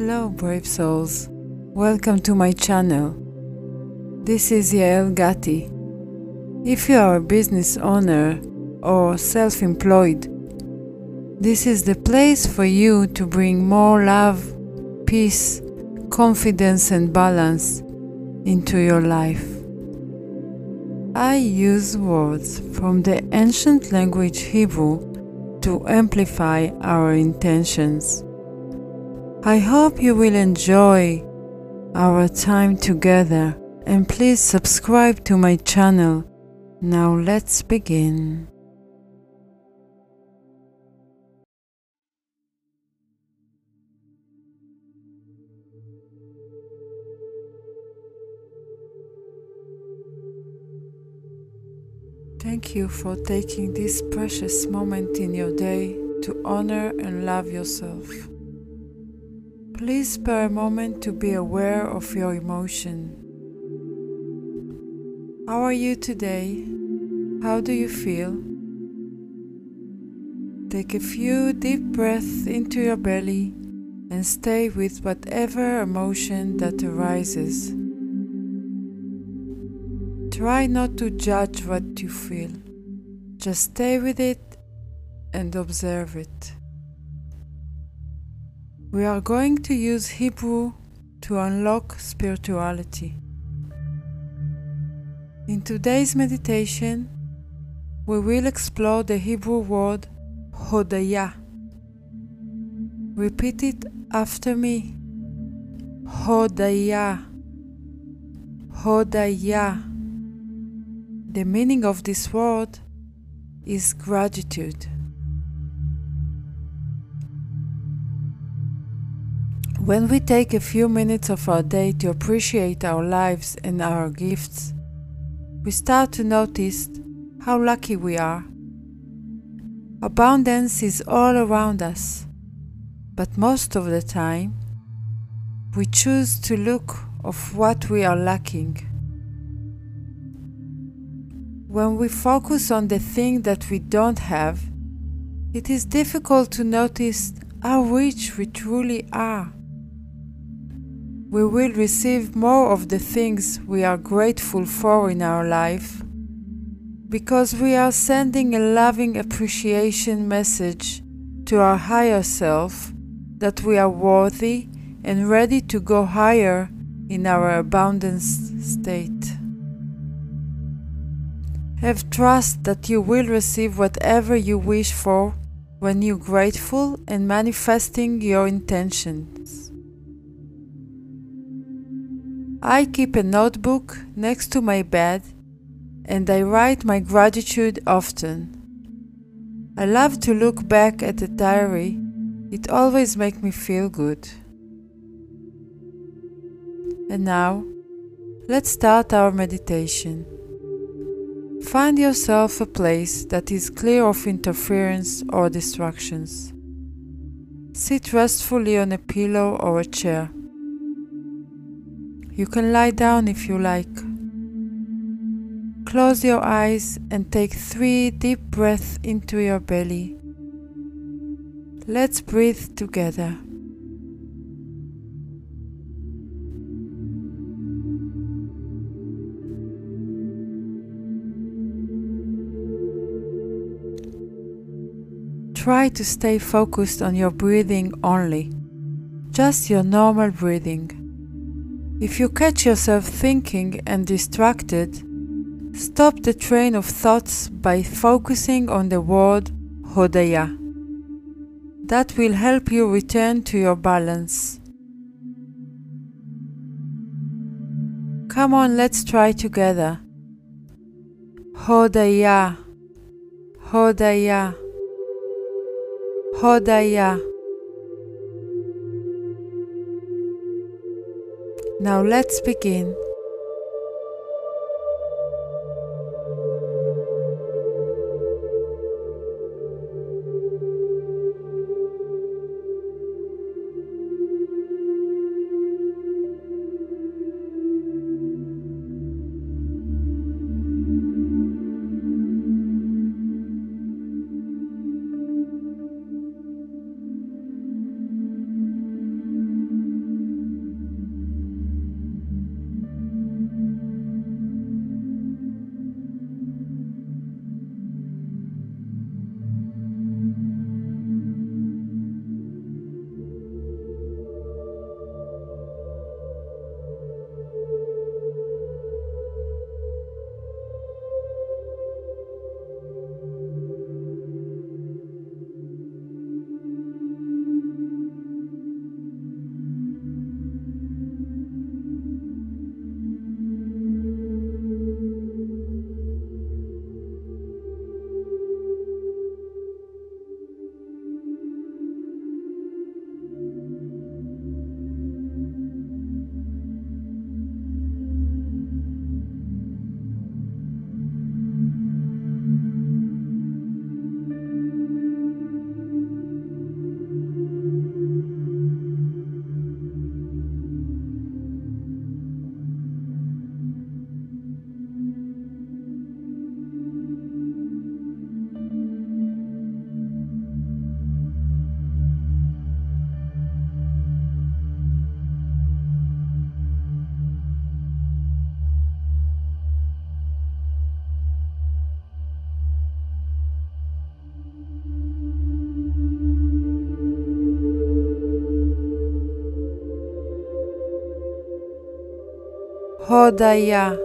Hello, brave souls. Welcome to my channel. This is Yael Gatti. If you are a business owner or self employed, this is the place for you to bring more love, peace, confidence, and balance into your life. I use words from the ancient language Hebrew to amplify our intentions. I hope you will enjoy our time together and please subscribe to my channel. Now let's begin. Thank you for taking this precious moment in your day to honor and love yourself. Please spare a moment to be aware of your emotion. How are you today? How do you feel? Take a few deep breaths into your belly and stay with whatever emotion that arises. Try not to judge what you feel. Just stay with it and observe it. We are going to use Hebrew to unlock spirituality. In today's meditation, we will explore the Hebrew word Hodaya. Repeat it after me. Hodaya. Hodaya. The meaning of this word is gratitude. When we take a few minutes of our day to appreciate our lives and our gifts, we start to notice how lucky we are. Abundance is all around us, but most of the time, we choose to look of what we are lacking. When we focus on the thing that we don't have, it is difficult to notice how rich we truly are. We will receive more of the things we are grateful for in our life because we are sending a loving appreciation message to our higher self that we are worthy and ready to go higher in our abundance state. Have trust that you will receive whatever you wish for when you're grateful and manifesting your intentions. I keep a notebook next to my bed and I write my gratitude often. I love to look back at the diary, it always makes me feel good. And now, let's start our meditation. Find yourself a place that is clear of interference or distractions. Sit restfully on a pillow or a chair. You can lie down if you like. Close your eyes and take three deep breaths into your belly. Let's breathe together. Try to stay focused on your breathing only, just your normal breathing. If you catch yourself thinking and distracted, stop the train of thoughts by focusing on the word Hodaya. That will help you return to your balance. Come on, let's try together. Hodaya, Hodaya. Hodaya. Now let's begin. Rodaiá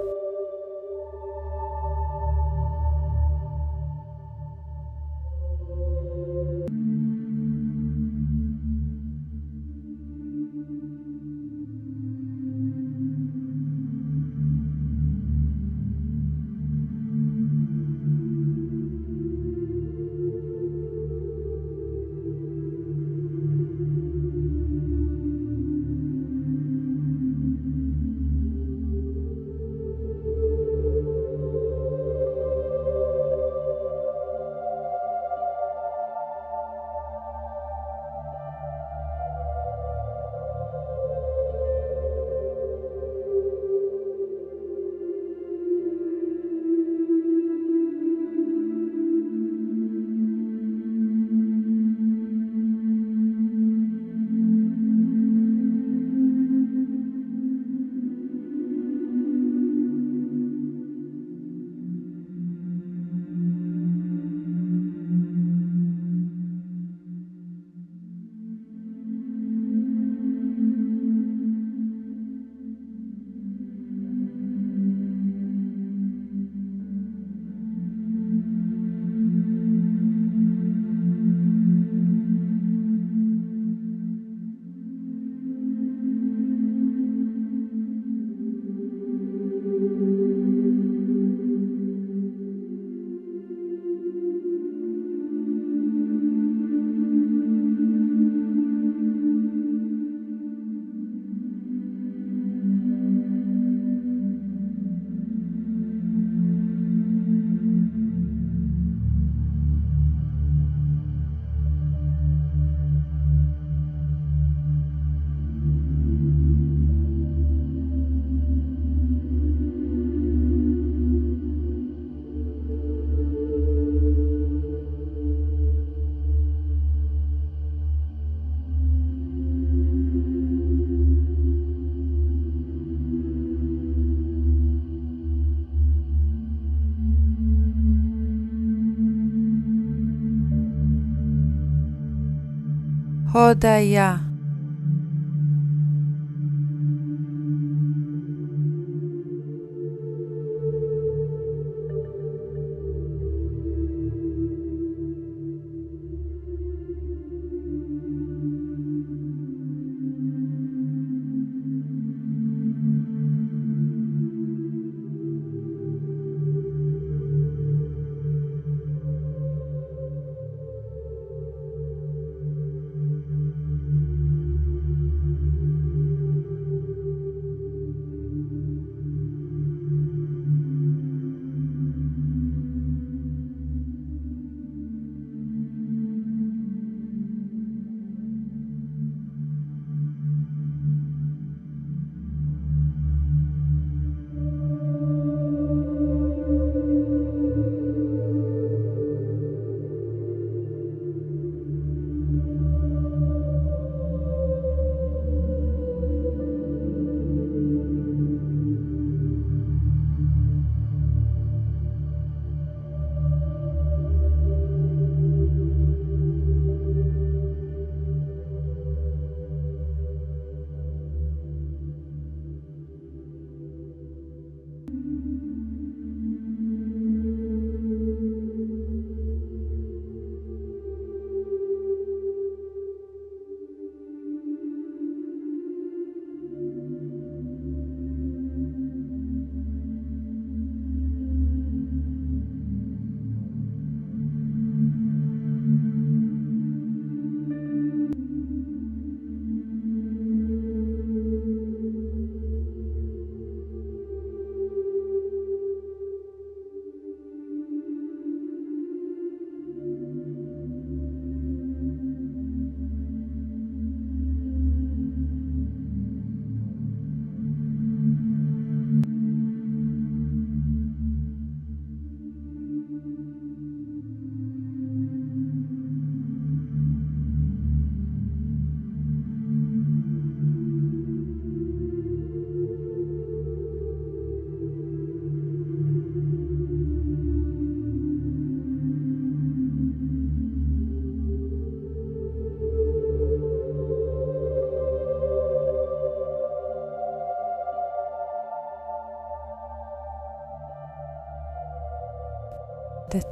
Hodaya.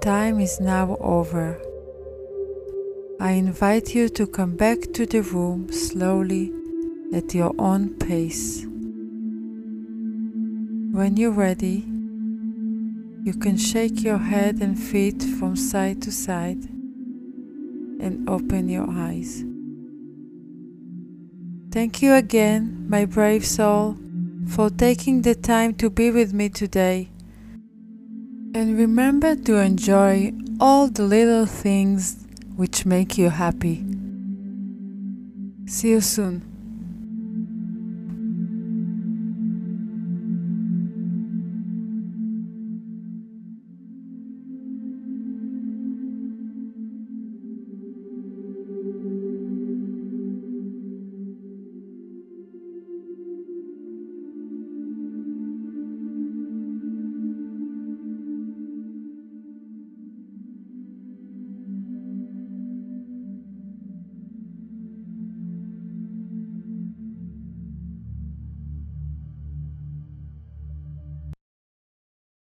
Time is now over. I invite you to come back to the room slowly at your own pace. When you're ready, you can shake your head and feet from side to side and open your eyes. Thank you again, my brave soul, for taking the time to be with me today. And remember to enjoy all the little things which make you happy. See you soon.